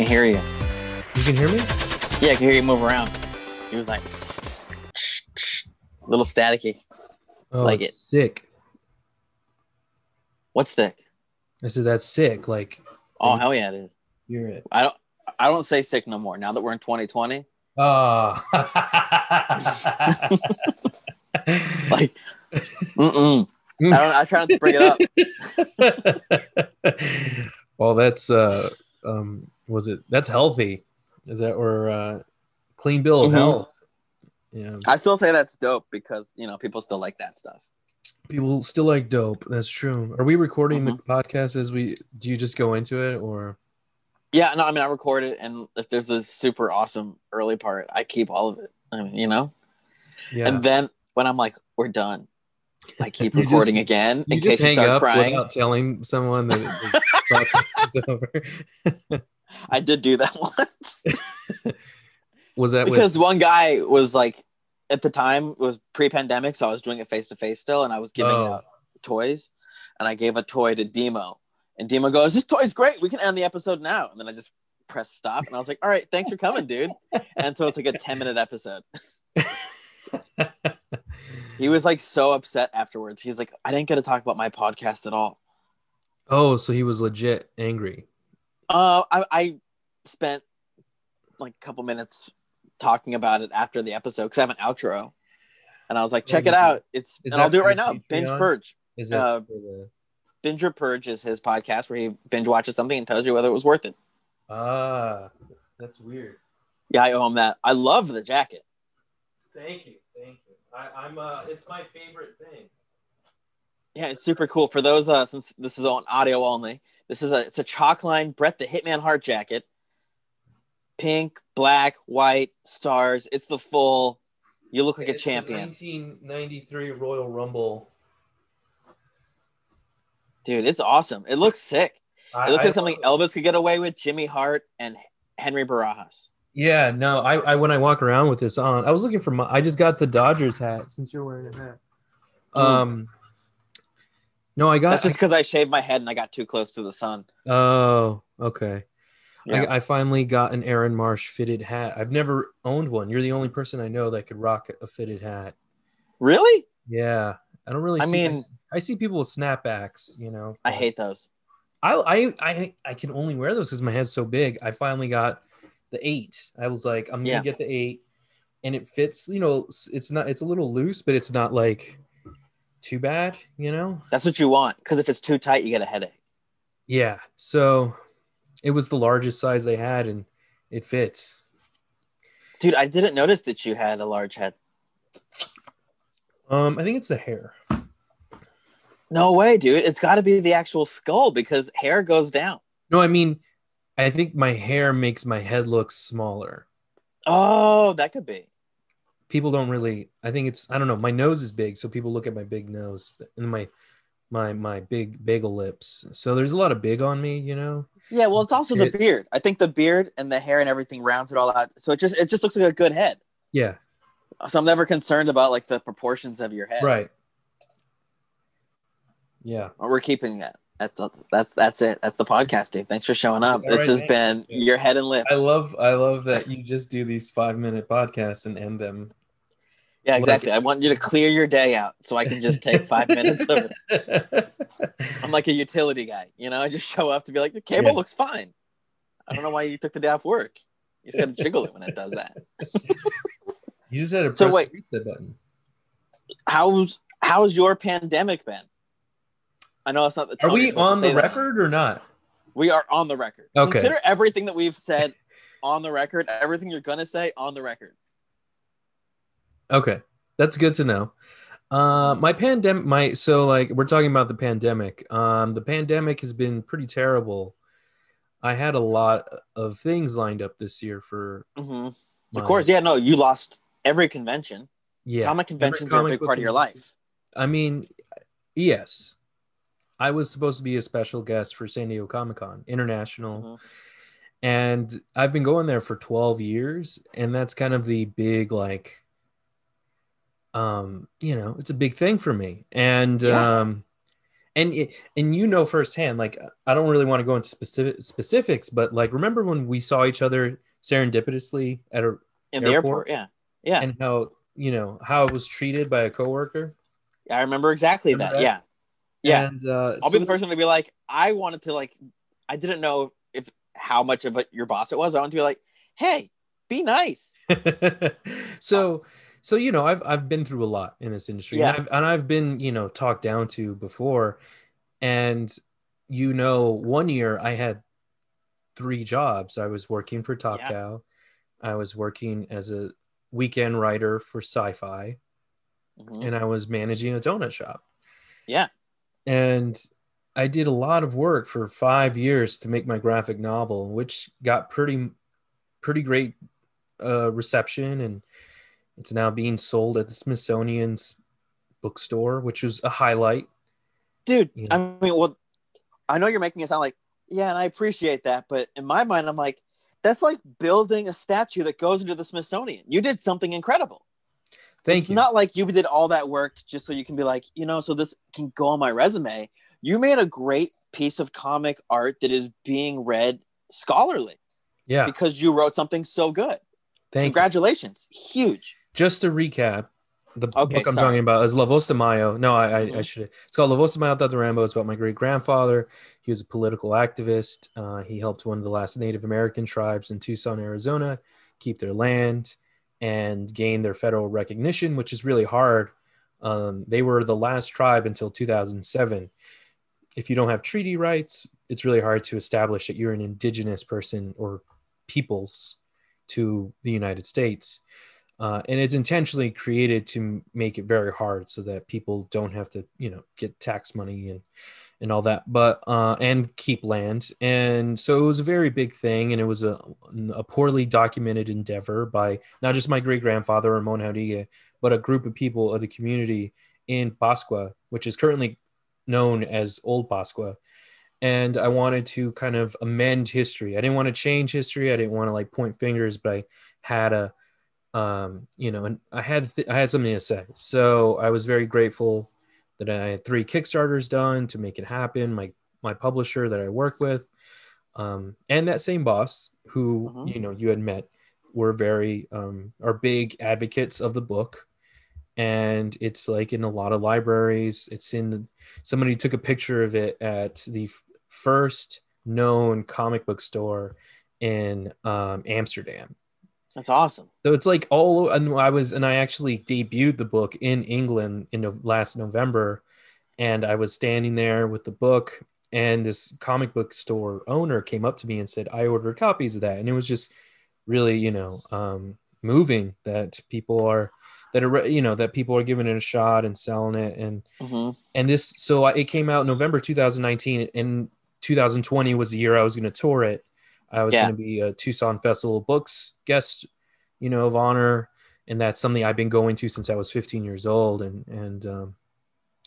can hear you. You can hear me? Yeah, I can hear you move around. He was like little staticky. Oh, Like it's it. sick. What's thick? I said that's sick. Like Oh hell yeah, it is. hear it. I don't. I don't say sick no more. Now that we're in 2020, Oh. like, mm-mm. I don't. I try not to bring it up. well, that's uh um was it that's healthy. Is that or uh clean bill of Mhm. health? Yeah. I still say that's dope because you know people still like that stuff. People still like dope. That's true. Are we recording the Mm-hmm. podcast as we do you just go into it or Yeah, no, I mean I record it, and if there's a super awesome early part, I keep all of it. I mean, you know, yeah. and then when I'm like, we're done, I keep You just- recording again in case you start up crying. without telling someone that the podcast is over. I did do that once Was that because one guy was like, at the time it was pre-pandemic, so I was doing it face to face still, and I was giving Oh. out toys, and I gave a toy to Demo, and Demo goes, "This toy's great. We can end the episode now." And then I just pressed stop, and I was like, "All right, thanks for coming, dude." And so it's like a ten minute episode. He was like so upset afterwards. He's like, "I didn't get to talk about my podcast at all." oh, so he was legit angry. Uh, I, I spent like a couple minutes talking about it after the episode because I have an outro, and I was like, "Check it out." It's Is and I'll do it right now. Patreon? Binge Purge. Is it Uh, for the Binger Purge is his podcast where he binge watches something and tells you whether it was worth it. Ah, that's weird. Yeah, I owe him that. I love the jacket. Thank you, thank you. I, I'm uh, it's my favorite thing. Yeah, it's super cool. For those uh since this is on audio only, this is a it's a chalk line Brett the Hitman Hart jacket. Pink, black, white, stars. It's the full you look like a It's the champion. 1993 Royal Rumble. Dude, it's awesome. It looks sick. I, It looks I like something it. Elvis could get away with, Jimmy Hart and Henry Barajas. Yeah, no, I, I when I walk around with this on, I was looking for my. I just got the Dodgers hat since you're wearing a hat. Um, no, I got. That's just because I shaved my head and I got too close to the sun. oh, okay. Yeah. I, I finally got an Aaron Marsh fitted hat. I've never owned one. You're the only person I know that could rock a fitted hat. Really? Yeah, I don't really. I see, mean- I see people with snapbacks. You know, I hate those. I I I, I can only wear those because my head's so big. I finally got the eight. I was like, I'm gonna Yeah. get the eight, and it fits. You know, it's not. It's a little loose, but it's not like too bad. You know. That's what you want. Because if it's too tight, you get a headache. Yeah. So it was the largest size they had, and it fits. Dude, I didn't notice that you had a large head. Um, I think it's the hair. No way, dude. It's got to be the actual skull because hair goes down. No, I mean, I think my hair makes my head look smaller. Oh, that could be. People don't really. I think it's. I don't know. My nose is big, so people look at my big nose and my my my big bagel lips. So there's a lot of big on me, you know. Yeah, well, it's also the beard. I think the beard and the hair and everything rounds it all out. So it just it just looks like a good head. Yeah. So I'm never concerned about like the proportions of your head. Right. Yeah. We're keeping that. That's that's that's it. That's the podcast, dude. Thanks for showing up. All this right, has thank been you. your head and lips. I love I love that you just do these five minute podcasts and end them. Yeah, exactly. I want you to clear your day out so I can just take five minutes of it. I'm like a utility guy, you know. I just show up to be like, the cable Yeah. looks fine. I don't know why you took the day off work. You just got to jiggle it when it does that. You just had to press So the wait. reset button. How's how's your pandemic been? I know it's not the. Time. Are we you're supposed to on the record or not? We are on the record. Okay. Consider everything that we've said on the record. Everything you're gonna say on the record. Okay, that's good to know. Uh, my pandemic, my so like we're talking about the pandemic. Um, the pandemic has been pretty terrible. I had a lot of things lined up this year for. hmm my- Of course, yeah. No, you lost every convention. yeah. Comic conventions are a big part of your life. I mean, yes, I was supposed to be a special guest for San Diego Comic Con International, Mhm. and I've been going there for 12 years, and that's kind of the big like, um, you know, it's a big thing for me, and Yeah. um, and it- and you know firsthand like i don't really want to go into specific specifics but like remember when we saw each other serendipitously at a in the Airport? airport. Yeah, yeah, and how you know how it was treated by a coworker I remember exactly Remember that. that? Yeah, yeah. and uh I'll be the first one to be like, I wanted to like, I didn't know if how much of a, your boss it was. I wanted to be like, hey, be nice. so so you know i've i've been through a lot in this industry Yeah. and, I've, and i've been you know talked down to before and you know one year i had three jobs i was working for top Yeah. cow i was working as a weekend writer for sci-fi Mhm. and i was managing a donut shop Yeah. and i did a lot of work for five years to make my graphic novel which got pretty pretty great uh, reception and it's now being sold at the smithsonian's bookstore which was a highlight Dude, Yeah. I mean, well, I know you're making it sound like, yeah, and I appreciate that, but in my mind, I'm like, that's like building a statue that goes into the Smithsonian. You did something incredible. thank you. it's you not like you did all that work just so you can be like, you know, so this can go on my resume. You made a great piece of comic art that is being read scholarly yeah because you wrote something so good. thank you Congratulations. Huge. Just to recap the Okay, book i'm sorry. talking about is la voz de mayo. No i, I, I Mhm. should it's called la voz de mayo Tata rambo. It's about my great grandfather he was a political activist. Uh, he helped one of the last native american tribes in tucson arizona keep their land and gain their federal recognition which is really hard. Um, they were the last tribe until 2007 if you don't have treaty rights it's really hard to establish that you're an indigenous person or peoples to the united states uh, and it's intentionally created to make it very hard so that people don't have to you know get tax money and and all that but uh, and keep land. And so it was a very big thing and it was a, a poorly documented endeavor by not just my great grandfather ramon Jauregui, but a group of people of the community in pascua which is currently known as old pascua. And i wanted to kind of amend history. I didn't want to change history. I didn't want to like point fingers but i had a um, you know, and I had th- I had something to say. So I was very grateful that I had three Kickstarters done to make it happen. My my publisher that I work with, um, and that same boss who Mhm. you know you had met, were very um, are big advocates of the book, and it's like in a lot of libraries. It's in the, somebody took a picture of it at the f- first known comic book store in um, Amsterdam. That's awesome. So it's like all, and I was, and I actually debuted the book in England in last November, and I was standing there with the book, and this comic book store owner came up to me and said, "I ordered copies of that," and it was just really, you know, um, moving that people are that are, you know, that people are giving it a shot and selling it, and hmm and this, so it came out November 2019, and 2020 was the year I was going to tour it. I was Yeah. going to be a Tucson Festival of Books guest, you know, of honor, and that's something I've been going to since I was 15 years old, and and um,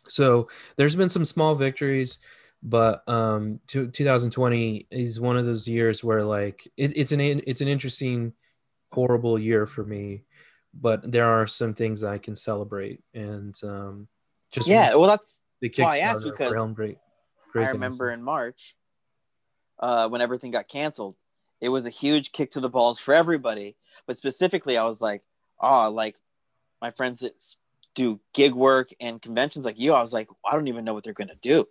so there's been some small victories, but um, to, 2020 is one of those years where like it, it's an it's an interesting, horrible year for me, but there are some things I can celebrate, and um, just Yeah. Well, that's the well, I asked because Great. Great I remember in March, uh, when everything got canceled, it was a huge kick to the balls for everybody. But specifically, I was like, oh, like my friends that do gig work and conventions like you, I was like, I don't even know what they're gonna do.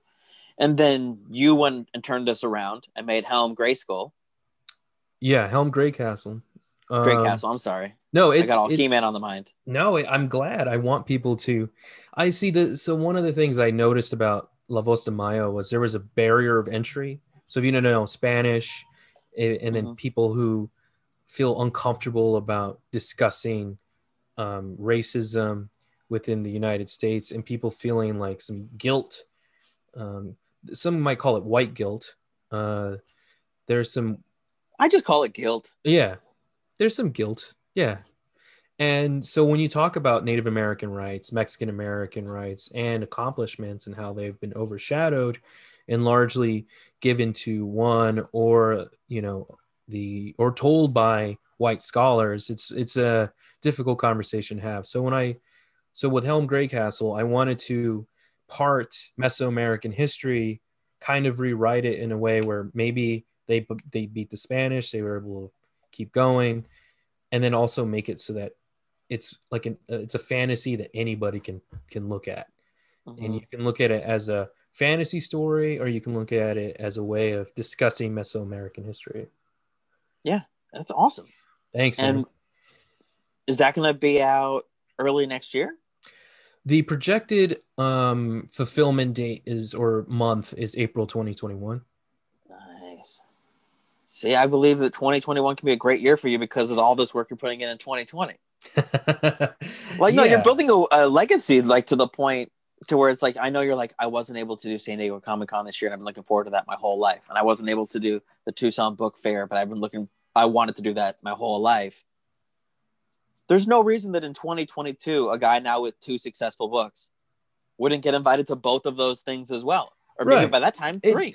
And then you went and turned us around and made Helm Grayskull, Yeah, Helm Greycastle. Grey Um, Castle. I'm sorry, No, it's I got all He-Man on the mind. No, I'm glad. I want people to. I see the. So one of the things I noticed about La Voz de Mayo was there was a barrier of entry. So if you don't know Spanish, and then Mhm. people who feel uncomfortable about discussing um, racism within the United States, and people feeling like some guilt. Um, some might call it white guilt. Uh, there's some I just call it guilt. yeah, there's some guilt. Yeah. And so when you talk about Native American rights, Mexican American rights, and accomplishments and how they've been overshadowed and largely given to one or, you know, the or told by white scholars, it's it's a difficult conversation to have. So when I so with Helm Greycastle, I wanted to part Mesoamerican history, kind of rewrite it in a way where maybe they they beat the Spanish, they were able to keep going, and then also make it so that it's like an it's a fantasy that anybody can can look at, Mhm. and you can look at it as a fantasy story, or you can look at it as a way of discussing Mesoamerican history. Yeah, that's awesome. Thanks, man. And is that going to be out early next year? The projected um, fulfillment date is or month is April 2021. Nice. See, I believe that 2021 can be a great year for you because of all this work you're putting in in 2020. Like, no, you're building a, a legacy, like to the point to where it's like, I know you're like, I wasn't able to do San Diego Comic Con this year, and I've been looking forward to that my whole life. And I wasn't able to do the Tucson Book Fair, but I've been looking, I wanted to do that my whole life. There's no reason that in 2022, a guy now with two successful books wouldn't get invited to both of those things as well. Or maybe Right. by that time, It- three.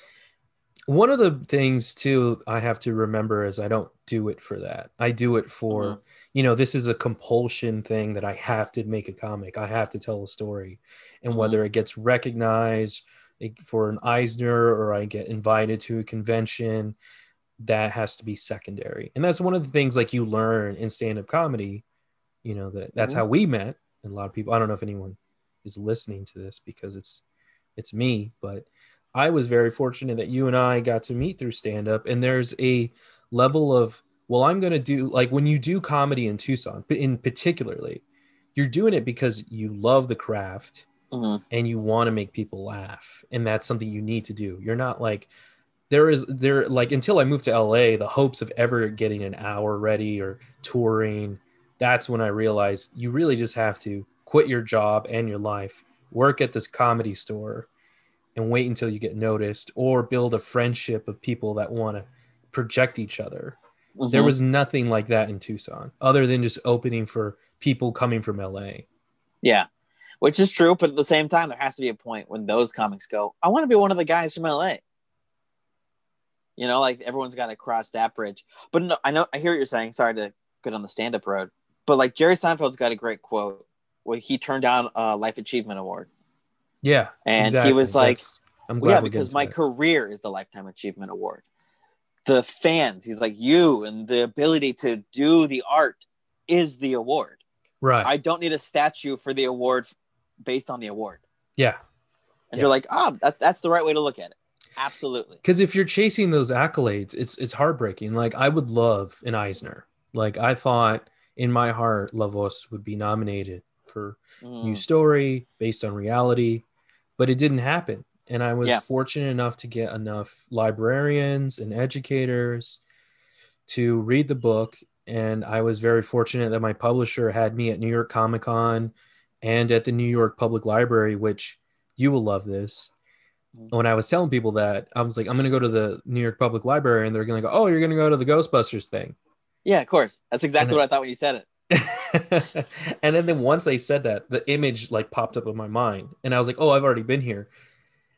One of the things too I have to remember is I don't do it for that. I do it for, Mhm. you know, this is a compulsion thing that I have to make a comic. I have to tell a story. And Mhm. whether it gets recognized for an Eisner or I get invited to a convention, that has to be secondary. And that's one of the things like you learn in stand-up comedy, you know, that that's Mhm. how we met. And a lot of people, I don't know if anyone is listening to this because it's it's me, but I was very fortunate that you and I got to meet through stand up. And there's a level of, well, I'm going to do like when you do comedy in Tucson, but in particularly, you're doing it because you love the craft Mhm. and you want to make people laugh. And that's something you need to do. You're not like, there is there like until I moved to LA, the hopes of ever getting an hour ready or touring, that's when I realized you really just have to quit your job and your life, work at this comedy store, and wait until you get noticed, or build a friendship of people that want to project each other. There Mhm. was nothing like that in Tucson, other than just opening for people coming from LA. Yeah, which is true, but at the same time, there has to be a point when those comics go, I want to be one of the guys from LA. You know, like everyone's got to cross that bridge. But no, I know, I hear what you're saying. Sorry to get on the stand up road. But like Jerry Seinfeld's got a great quote where he turned down a Life Achievement Award. Yeah, And exactly. he was like, That's- I'm well, glad yeah, because my that. career is the Lifetime Achievement Award. The fans, he's like, you and the ability to do the art is the award. right. I don't need a statue for the award based on the award. yeah, And Yeah. you're like, ah, that's that's the right way to look at it. Absolutely. because if you're chasing those accolades, it's it's heartbreaking. Like I would love an Eisner. Like I thought in my heart, La Voz would be nominated for new Mm, story based on reality, but it didn't happen. And I was Yeah. fortunate enough to get enough librarians and educators to read the book. And I was very fortunate that my publisher had me at New York Comic Con and at the New York Public Library, which you will love this. Mhm. When I was telling people that, I was like, I'm going to go to the New York Public Library, and they're going to go, Oh, you're going to go to the Ghostbusters thing. Yeah, of course. That's exactly what I thought when you said it. and then, then once they said that, the image like popped up in my mind, and I was like, "Oh, I've already been here."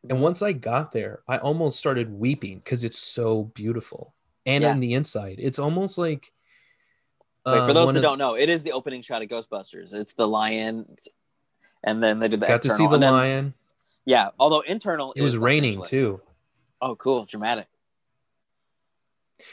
And once I got there, I almost started weeping because it's so beautiful, and Yeah. on the inside, it's almost like. Wait, for uh, those that of- don't know, it is the opening shot of Ghostbusters. It's the lion, and then they did the got to see the then- lion. Yeah, although internal, It was raining too. Oh, cool, dramatic.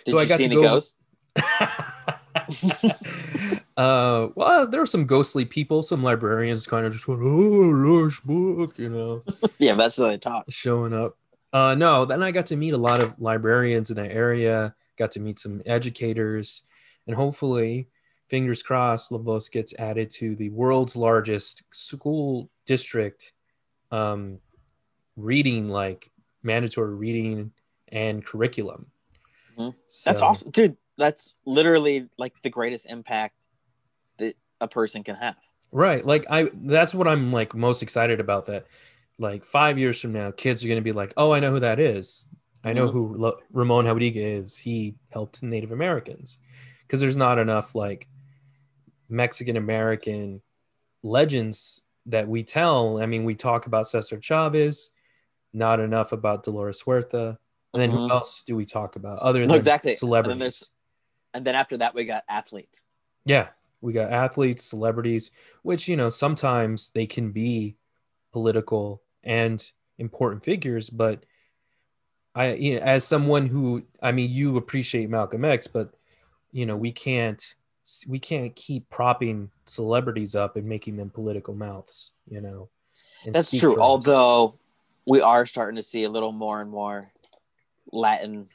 Did So I you got see to any go- ghosts? uh, well, there were some ghostly people, some librarians kind of just going, "Oh, lush book," you know. yeah, that's what they talk. showing up. Uh, no, then I got to meet a lot of librarians in that area, got to meet some educators, and hopefully, fingers crossed, La Voz gets added to the world's largest school district um, reading, like mandatory reading and curriculum. Mhm. That's awesome, dude. That's literally like the greatest impact a person can have. Right. Like I that's what I'm like most excited about that. Like 5 years from now kids are going to be like, "Oh, I know who that is. I know Mhm. who Lo- Ramon Jauregui is. He helped Native Americans." Cuz there's not enough like Mexican American legends that we tell. I mean, we talk about Cesar Chavez, not enough about Dolores Huerta. And then who Mhm. else do we talk about other No, than exactly. And then celebrities? And then after that, we got athletes. Yeah, we got athletes, celebrities, which you know sometimes they can be political and important figures, but I, you know, as someone who, I mean, you appreciate Malcolm X, but you know, we can't, we can't keep propping celebrities up and making them political mouths. You know, That's true. Although we are starting to see a little more and more Latin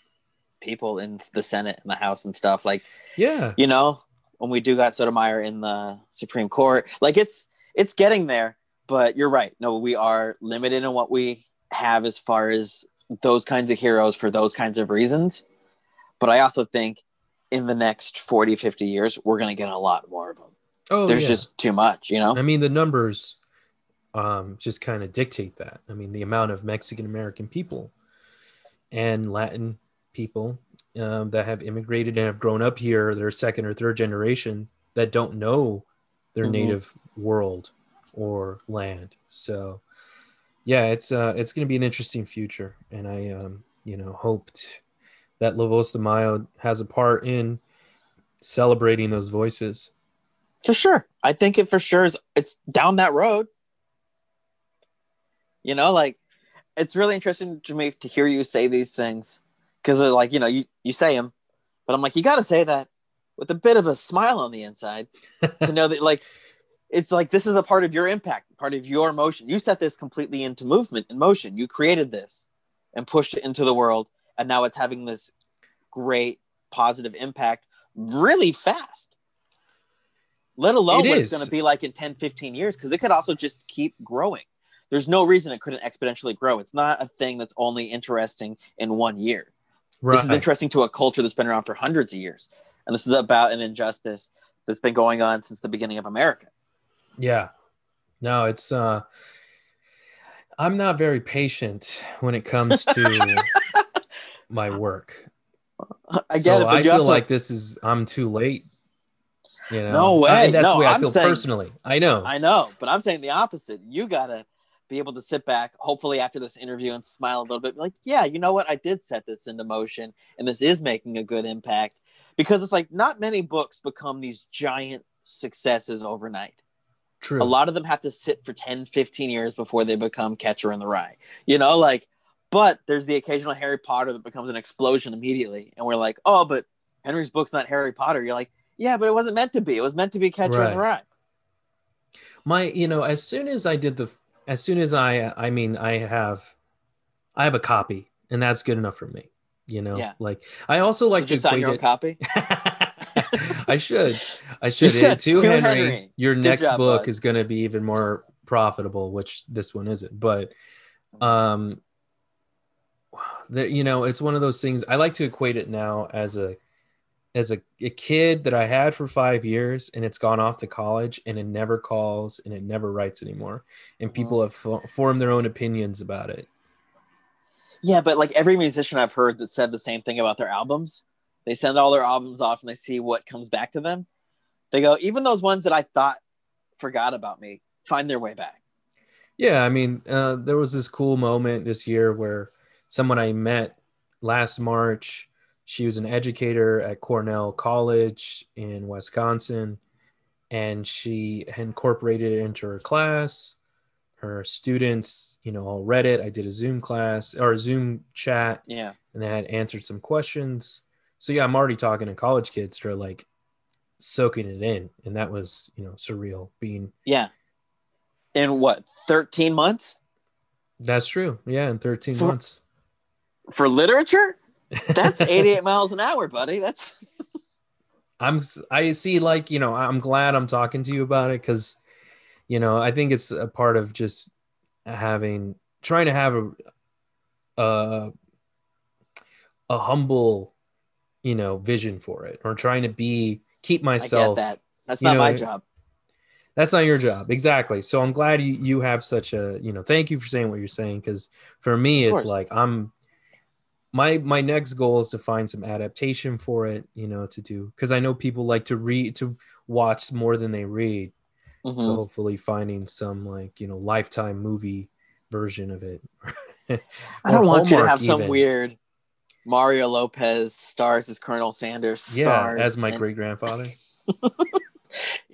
people in the Senate and the House and stuff. Like, yeah, you know, when we do got Sotomayor in the Supreme Court, like it's it's getting there. But you're right. No, we are limited in what we have as far as those kinds of heroes for those kinds of reasons. But I also think in the next 40, 50 years, we're going to get a lot more of them. oh, There's yeah. just too much, you know? I mean, the numbers um, just kind of dictate that. I mean, the amount of Mexican American people and Latin people um, that have immigrated and have grown up here, they're second or third generation that don't know their Mhm. native world or land. So, yeah, it's uh, it's going to be an interesting future, and I, um, you know, hoped that La Voz de Mayo has a part in celebrating those voices. For sure. I think it for sure is it's down that road. You know, like it's really interesting to me to hear you say these things because like, you know, you, you say them, but I'm like, you got to say that with a bit of a smile on the inside to know that like, it's like, this is a part of your impact, part of your motion. You set this completely into movement and motion. You created this and pushed it into the world. And now it's having this great positive impact really fast let alone It what is. it's going to be like in 10 15 years because it could also just keep growing there's no reason it couldn't exponentially grow it's not a thing that's only interesting in one year this is interesting to a culture that's been around for hundreds of years and this is about an injustice that's been going on since the beginning of america Yeah. No, it's uh I'm not very patient when it comes to my work. i get so it I feel also like this is I'm too late. You know. No way. And that's No, the way I I'm feel saying- personally. I know. i know but i'm saying the opposite you gotta be able to sit back hopefully after this interview and smile a little bit like yeah you know what? I did set this into motion and this is making a good impact. Because it's like not many books become these giant successes overnight. True. a lot of them have to sit for 10 15 years before they become catcher in the rye you know like but there's the occasional harry potter that becomes an explosion immediately and we're like oh but henry's book's not harry potter. You're like yeah but it wasn't meant to be. It was meant to be catcher in the rye. My you know as soon as i did the as soon as i i mean i have i have a copy and that's good enough for me you know Yeah. like i also like Did to sign your it- copy i should i should, should. to To henry, Henry. your Good next job, book bud. is going to be even more profitable which this one isn't but um there you know it's one of those things i like to equate it now as a as a, a kid that i had for five years and it's gone off to college and it never calls and it never writes anymore and people have fo- formed their own opinions about it Yeah, but like every musician I've heard that said the same thing about their albums, they send all their albums off and they see what comes back to them. They go, even those ones that I thought forgot about me find their way back. Yeah, I mean, uh, there was this cool moment this year where someone I met last March, she was an educator at Cornell College in Wisconsin, and she incorporated it into her class. Her students, you know, all read it. I did a Zoom class or a Zoom chat, Yeah. and I had answered some questions. So yeah, I'm already talking to college kids that are like soaking it in, and that was, you know, surreal. Being Yeah. In what, 13 months that's true. Yeah, in 13 For- months. for literature? That's 88 miles an hour, buddy. That's I'm I see like you know I'm glad I'm talking to you about it because you know I think it's a part of just having trying to have a a, a humble you know vision for it or trying to be keep I myself get that. That's not know, my job. that's not your job exactly so i'm glad you you have such a you know thank you for saying what you're saying because for me it's like i'm my my next goal is to find some adaptation for it you know to do because i know people like to read to watch more than they read Mhm. so hopefully finding some like you know lifetime movie version of it I don't want you to Hallmark have some even. weird Mario Lopez stars as Colonel Sanders yeah stars. as my and- great grandfather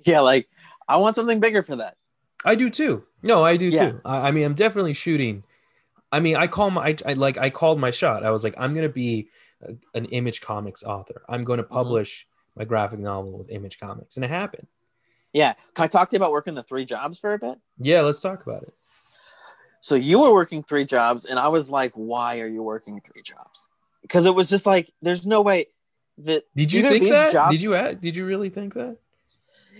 yeah, like I want something bigger for that. I do too. No, I do Yeah. too. I, I mean, I'm definitely shooting. I mean, I call my, I, I like, I called my shot. I was like, I'm gonna be a, an Image Comics author. I'm going to Mm-hmm. publish my graphic novel with Image Comics, and it happened. Yeah. Can I talk to you about working the three jobs for a bit? Yeah, let's talk about it. So you were working three jobs, and I was like, why are you working three jobs? Because it was just like, there's no way that Did you think that? jobs- Did you? add- Did you really think that?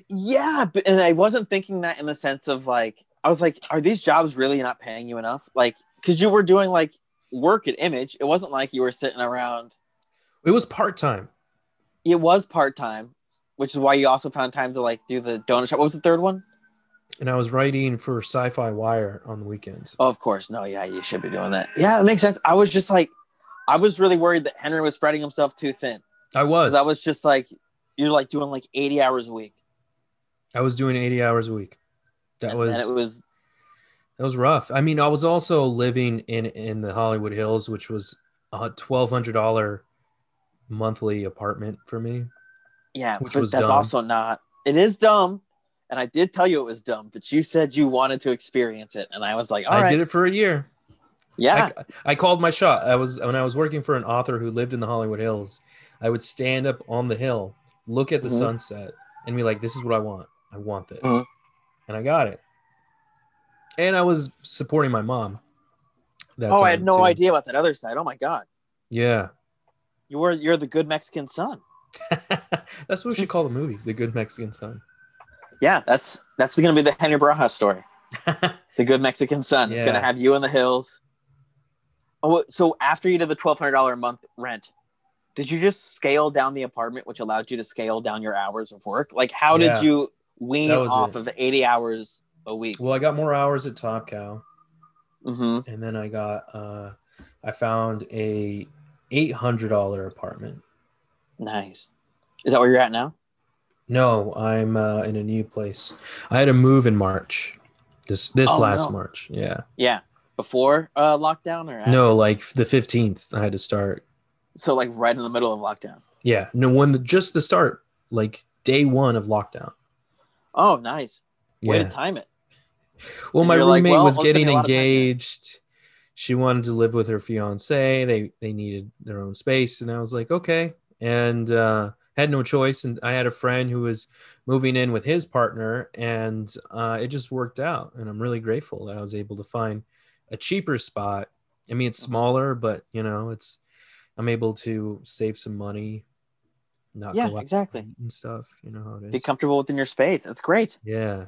Yeah, but and I wasn't thinking that in the sense of like I was like, are these jobs really not paying you enough? Like, because you were doing like work at Image. It wasn't like you were sitting around. It was part time. It was part time, which is why you also found time to like do the donut shop. What was the third one? and I was writing for Sci-Fi Wire on the weekends. Oh, of course. No, yeah, you should be doing that. Yeah, it makes sense. I was just like, I was really worried that Henry was spreading himself too thin. I was. I was just like, you're like doing like 80 hours a week. I was doing 80 hours a week. That And was it was that was rough. I mean, I was also living in in the Hollywood Hills, which was a twelve hundred dollar monthly apartment for me. Yeah, Which but was that's dumb. also not. It is dumb, and I did tell you it was dumb. But you said you wanted to experience it, and I was like, all I right, did it for a year. yeah, I, I called my shot. I was when I was working for an author who lived in the Hollywood Hills. I would stand up on the hill, look at the Mhm. sunset, and be like, "This is what I want. I want this," Mhm. and I got it. And I was supporting my mom. oh, I had no too. idea about that other side. Oh my god, Yeah, you were you're the good Mexican son. that's what we should call the movie, "The Good Mexican Son." Yeah, that's that's going to be the Henry Barajas story. The good Mexican son. It's Yeah. going to have you in the hills. Oh, so after you did the twelve hundred dollar a month rent, did you just scale down the apartment, which allowed you to scale down your hours of work? Like, how Yeah. did you wean off it. of the eighty hours a week? well, I got more hours at Top Cow. hmm and then I got uh I found a eight hundred dollar apartment. Nice. Is that where you're at now? No, I'm uh, in a new place. I had to move in March. This this Oh, last no. March. Yeah. Yeah, before uh, lockdown or after? No, like the fifteenth. I had to start. So like right in the middle of lockdown. Yeah. No, when the, just the start, like day one of lockdown. Oh, nice. Way Yeah. to time it. Well, And my you're like, roommate well, was getting a lot of time here. engaged. She wanted to live with her fiance. They they needed their own space, and I was like, okay, and uh, had no choice. And I had a friend who was moving in with his partner, and uh, it just worked out. And I'm really grateful that I was able to find a cheaper spot. I mean, it's smaller, but you know, it's I'm able to save some money, not Yeah, exactly. and stuff. You know how it is. Be comfortable within your space. That's great. yeah.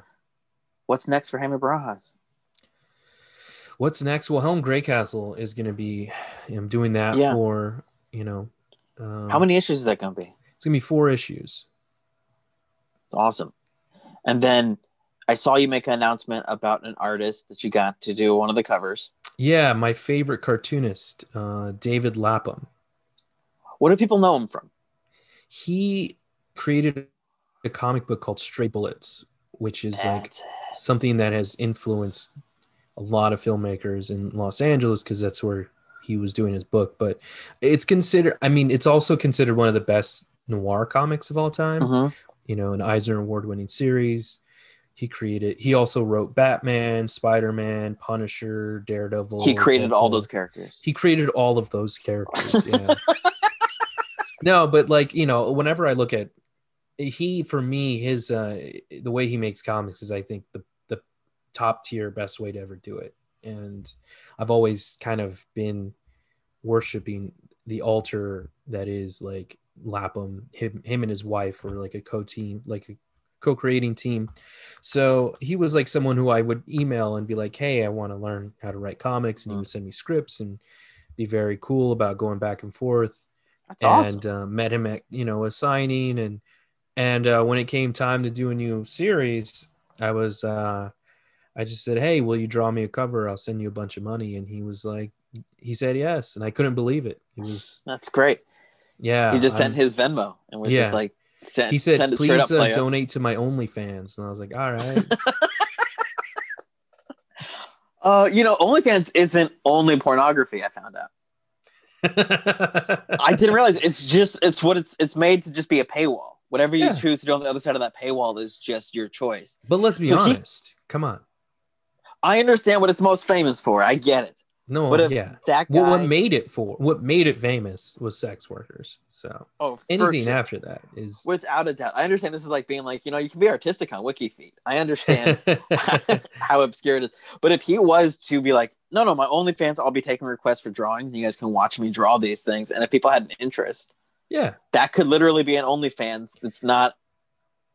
What's next for Henry Barajas? What's next? Well, Helm Greycastle is going to be. I'm doing that Yeah. for you know. Um, How many issues is that going to be? It's gonna be four issues. It's awesome. And then I saw you make an announcement about an artist that you got to do one of the covers. Yeah, my favorite cartoonist, uh, David Lapham. What do people know him from? He created a comic book called Stray Bullets, which is like it. Something that has influenced a lot of filmmakers in Los Angeles because that's where he was doing his book. But it's considered. I mean, it's also considered one of the best noir comics of all time. Mhm. you know, an Eisner Award winning series. He created, he also wrote Batman, Spider Man, Punisher, Daredevil. He created all those characters. He created all of those characters. Yeah. no, but like, you know, whenever I look at he, for me, his, uh, the way he makes comics is, I think, the, the top tier, best way to ever do it. And I've always kind of been worshiping the altar that is like Lapham, him, him and his wife were like a co-team, like a co-creating team. So he was like someone who I would email and be like, "Hey, I want to learn how to write comics," and he Mm. would send me scripts and be very cool about going back and forth. That's awesome. and uh, met him at you know a signing and and uh, when it came time to do a new series, I was uh, I just said, "Hey, will you draw me a cover? I'll send you a bunch of money." And he was like, he said yes, and I couldn't believe it. He was That's great. yeah. he just I'm- sent his Venmo and was Yeah. just like, send, he said, send it please up, uh, donate to my OnlyFans. And I was like, all right. Uh, you know, OnlyFans isn't only pornography. I found out. I didn't realize it's just it's what it's it's made to just be a paywall. Whatever you Yeah. choose to do on the other side of that paywall is just your choice. But let's be So he- honest. Come on. I understand what it's most famous for. I get it. No, But if yeah. that guy, What, what made it for what made it famous was sex workers. So oh, anything sure. after that is without a doubt, I understand this is like being like you know you can be artistic on Wiki WikiFeed. I understand how obscure it is. But if he was to be like, no, no, my OnlyFans, I'll be taking requests for drawings, and you guys can watch me draw these things. And if people had an interest, yeah. that could literally be an OnlyFans. It's not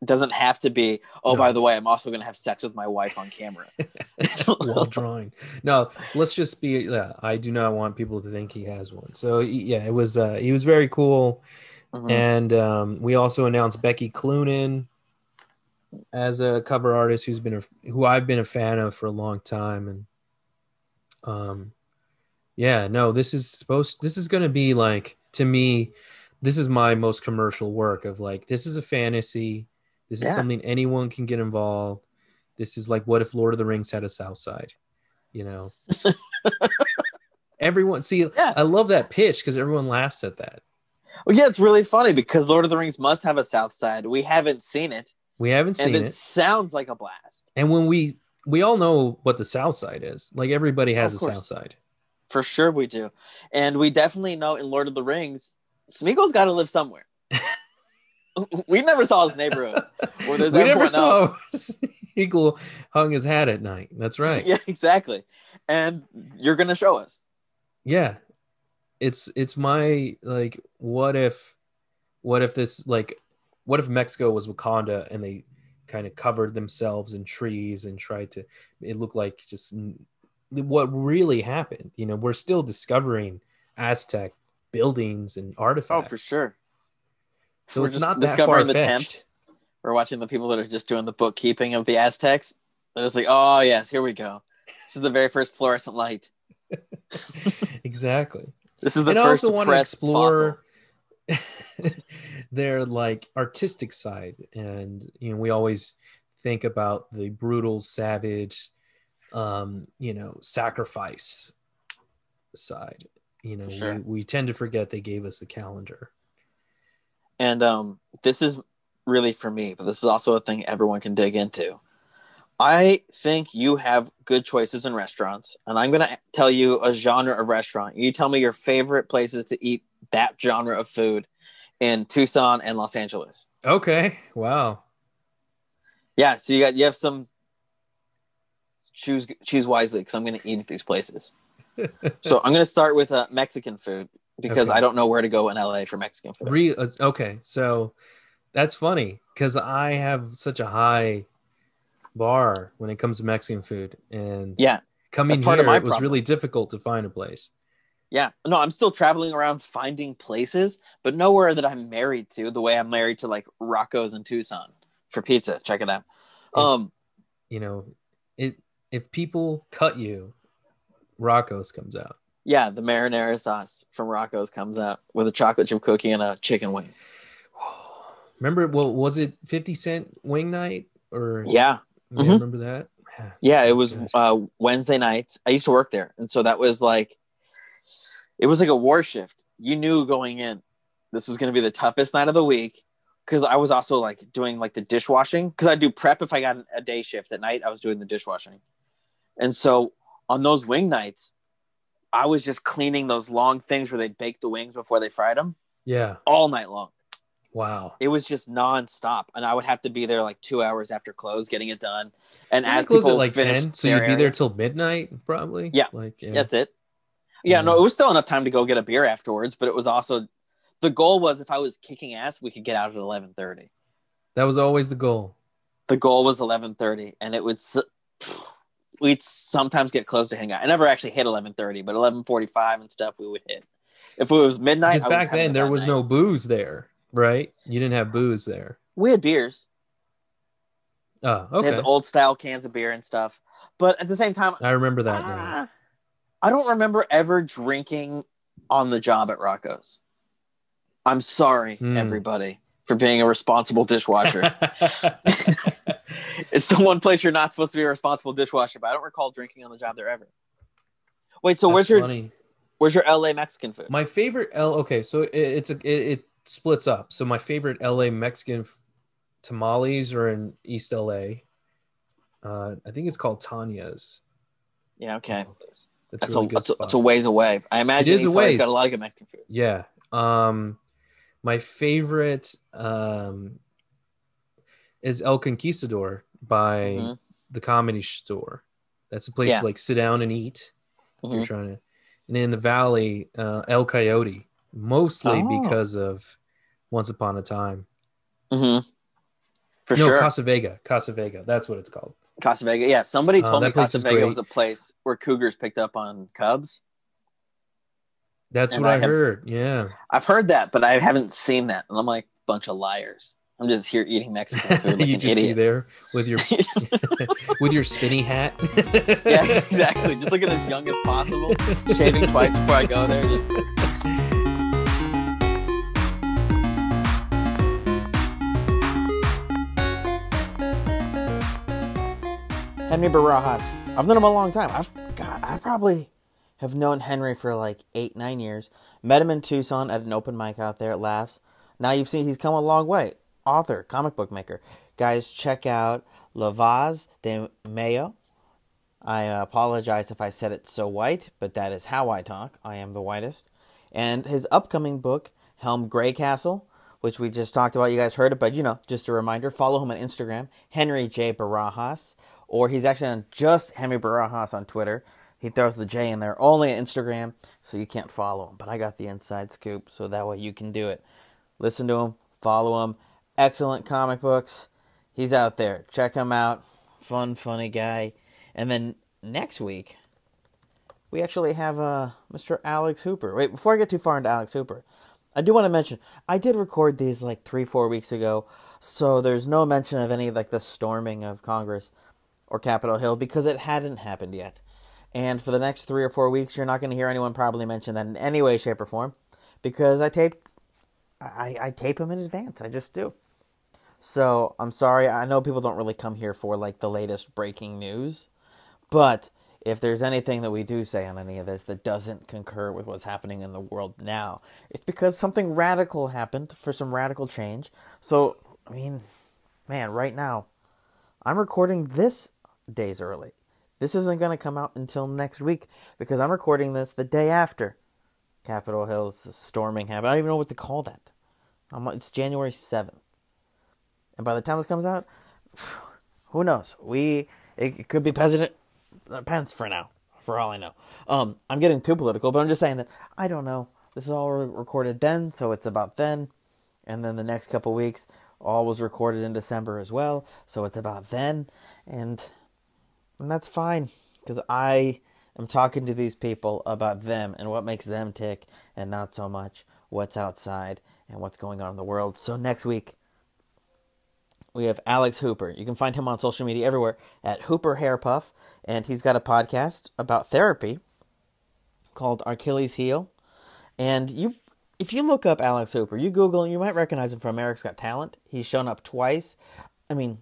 doesn't have to be. Oh, No. by the way, I'm also going to have sex with my wife on camera. while drawing. No, let's just be. Yeah, I do not want people to think he has one. So yeah, it was. Uh, he was very cool, Mhm. and um, we also announced Becky Cloonan as a cover artist who's been a, who I've been a fan of for a long time, and um, yeah, no, this is supposed. This is going to be like to me. This is my most commercial work of like this is a fantasy. This is something anyone can get involved. This is like what if Lord of the Rings had a South Side, you know? everyone see Yeah. I love that pitch because everyone laughs at that. Well, yeah, it's really funny because Lord of the Rings must have a South Side. We haven't seen it, We haven't seen it, it. sounds like a blast And when we we all know what the South Side is. Like everybody has a course. South Side. for sure. We do, and we definitely know in Lord of the Rings, Smeagol's got to live somewhere. we never saw his neighborhood. There's we never saw. Eagle hung his hat at night. That's right. Yeah, exactly. And you're gonna show us. yeah it's it's my like what if what if this like what if mexico was wakanda and they kind of covered themselves in trees and tried to it looked like just what really happened you know we're still discovering aztec buildings and artifacts. Oh, for sure. so We're it's just not that discovering the tempt. We're watching the people that are just doing the bookkeeping of the Aztecs. They're just like, oh yes, here we go. This is the very first fluorescent light. exactly This is the and I first also want to explore their like artistic side, and you know we always think about the brutal, savage, um, you know, sacrifice side. You know, sure. we, we tend to forget they gave us the calendar. And um, this is really for me, but this is also a thing everyone can dig into. I think you have good choices in restaurants, and I'm going to tell you a genre of restaurant. You tell me your favorite places to eat that genre of food in Tucson and Los Angeles. Okay, wow. Yeah, so you got you have some choose choose wisely because I'm going to eat at these places. So I'm going to start with uh, Mexican food because Okay. I don't know where to go in LA for Mexican food. Re- uh, okay, so that's funny because I have such a high bar when it comes to Mexican food, and Yeah, coming part here, of my it was problem. really difficult to find a place. Yeah, no, I'm still traveling around finding places, but nowhere that I'm married to the way I'm married to like Rocco's in Tucson for pizza. Check it out. If- Um, You know, it if people cut you, Rocco's comes out. yeah, the marinara sauce from Rocco's comes out with a chocolate chip cookie and a chicken wing. Remember, well, was it fifty cent wing night or Yeah, Yeah, Mhm. remember that? yeah, it was uh, Wednesday nights. I used to work there, and so that was like, it was like a war shift. You knew going in, this was going to be the toughest night of the week. Because I was also like doing like the dishwashing. Because I do prep if I got a day shift at night. I was doing the dishwashing, and so on those wing nights, I was just cleaning those long things where they bake the wings before they fried them yeah. all night long. Wow. It was just nonstop, and I would have to be there like two hours after close, getting it done. And as close people at like ten, so you'd be area- there till midnight, probably. Yeah. Like yeah. That's it. Yeah, no, it was still enough time to go get a beer afterwards, but it was also the goal was if I was kicking ass, we could get out at eleven thirty. that was always the goal. The goal was eleven thirty, and it would we'd sometimes get close to hitting. I never actually hit eleven thirty, but eleven forty five and stuff we would hit. If it was midnight, Because back then there was night. no booze there, right? You didn't have booze there. We had beers. Oh, They okay. had the old style cans of beer and stuff, but at the same time, I remember that ah, I don't remember ever drinking on the job at Rocco's. I'm sorry, Hmm. everybody, for being a responsible dishwasher. it's the one place you're not supposed to be a responsible dishwasher, but I don't recall drinking on the job there ever. Wait, so where's That's your funny. where's your LA Mexican food? My favorite L. Okay, so it, it's a it, it splits up. So my favorite LA Mexican f- tamales are in East LA. Uh, I think it's called Tanya's. Yeah, okay. That's, That's really a good that's a, that's a ways away. I imagine is a East LA's ways. got a lot of good Mexican food. Yeah. Um, my favorite um, is El Conquistador by Mhm. the Comedy Store. That's a place Yeah. to like sit down and eat. If you're Mhm. trying to, and in the Valley, uh, El Coyote, mostly Oh. because of Once Upon a Time. Mm-hmm. For no, sure. Casa Vega. Casa Vega. That's what it's called. Casa Vega. Yeah, somebody Uh, told me that Casa Vega great. was a place where cougars picked up on cubs. That's And what I I, have- heard. Yeah. I've heard that, but I haven't seen that. And I'm like, a bunch of liars. I'm just here eating Mexican food like you an just be there with your with your spinny hat. yeah, exactly. Just looking as young as possible. Shaving twice before I go there. Just Henry Barajas. I've known him a long time. I've God, I probably have known Henry for like eight, nine years. Met him in Tucson at an open mic out there at Laffs. Now you've seen he's come a long way. Author, comic book maker. Guys, check out La Voz de Mayo. I apologize if I said it so white, but that is how I talk. I am the whitest. And his upcoming book, Helm Greycastle, which we just talked about. You guys heard it, but you know, just a reminder follow him on Instagram, Henry J. Barajas, or he's actually on just Henry Barajas on Twitter. He throws the J in there only on Instagram, so you can't follow him. But I got the inside scoop, so that way you can do it. Listen to him, follow him. Excellent comic books. He's out there. Check him out. Fun, funny guy. And then next week, we actually have uh, Mr. Alex Hooper. Wait, before I get too far into Alex Hooper, I do want to mention I did record these like three, four weeks ago, so there's no mention of any like the storming of Congress or Capitol Hill because it hadn't happened yet. And for the next three or four weeks, you're not going to hear anyone probably mention that in any way, shape, or form because I tape, I, I tape them in advance. I just do. So I'm sorry. I know people don't really come here for like the latest breaking news, but if there's anything that we do say on any of this that doesn't concur with what's happening in the world now, it's because something radical happened for some radical change. So, I mean, man, right now, I'm recording this days early. This isn't going to come out until next week because I'm recording this the day after Capitol Hill's storming happened. I don't even know what to call that. It's January 7th. And by the time this comes out, who knows? We it, could be President Pence for now, for all I know. Um, I'm getting too political, but I'm just saying that I don't know. This is all re- recorded then, so it's about then, and then the next couple weeks, all was recorded in December as well, so it's about then, and and that's fine because I am talking to these people about them and what makes them tick, and not so much what's outside and what's going on in the world. So next week we have Alex Hooper. You can find him on social media everywhere at Hooper Hair Puff, and he's got a podcast about therapy called Achilles Heel. And you, if you look up Alex Hooper, you Google, you might recognize him from America's Got Talent. He's shown up twice. I mean,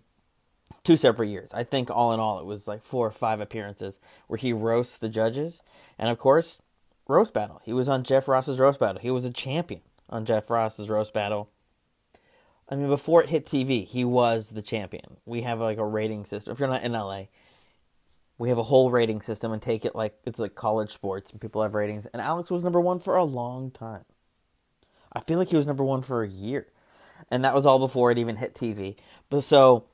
two separate years. I think all in all, it was like four or five appearances where he roasts the judges, and of course, roast battle. He was on Jeff Ross's roast battle. He was a champion on Jeff Ross's roast battle. I mean, before it hit TV, he was the champion. We have like a rating system. If you're not in LA, we have a whole rating system and take it like it's like college sports and people have ratings. And Alex was number one for a long time. I feel like he was number one for a year. And that was all before it even hit TV. But so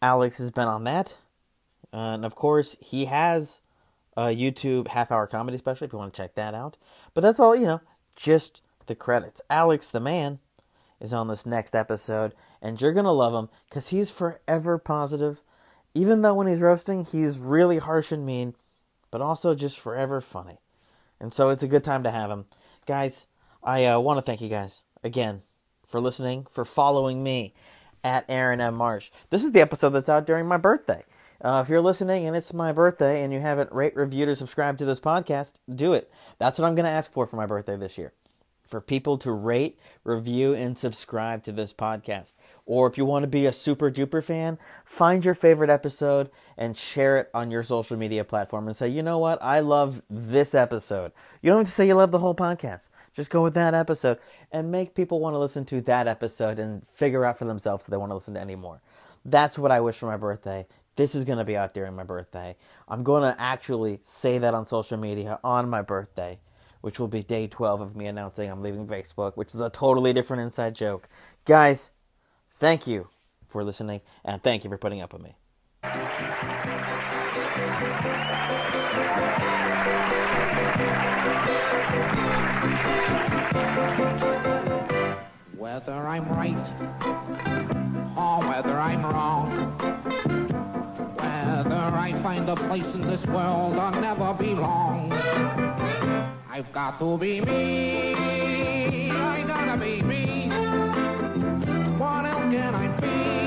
Alex has been on that. And of course, he has a YouTube half hour comedy special if you want to check that out. But that's all, you know, just the credits. Alex the man is on this next episode, and you're going to love him because he's forever positive. Even though when he's roasting, he's really harsh and mean, but also just forever funny. And so it's a good time to have him. Guys, I uh, want to thank you guys again for listening, for following me at Aaron M. Marsh. This is the episode that's out during my birthday. Uh, if you're listening and it's my birthday and you haven't rate, reviewed, or subscribed to this podcast, do it. That's what I'm going to ask for for my birthday this year. For people to rate, review, and subscribe to this podcast. Or if you want to be a super duper fan, find your favorite episode and share it on your social media platform and say, you know what, I love this episode. You don't have to say you love the whole podcast. Just go with that episode and make people want to listen to that episode and figure out for themselves if they want to listen to any more. That's what I wish for my birthday. This is going to be out during my birthday. I'm going to actually say that on social media on my birthday, which will be day 12 of me announcing I'm leaving Facebook, which is a totally different inside joke. Guys, thank you for listening and thank you for putting up with me. Whether I'm right or whether I'm wrong, whether I find a place in this world or never belong, I've got to be me. I gotta be me. What else can I be?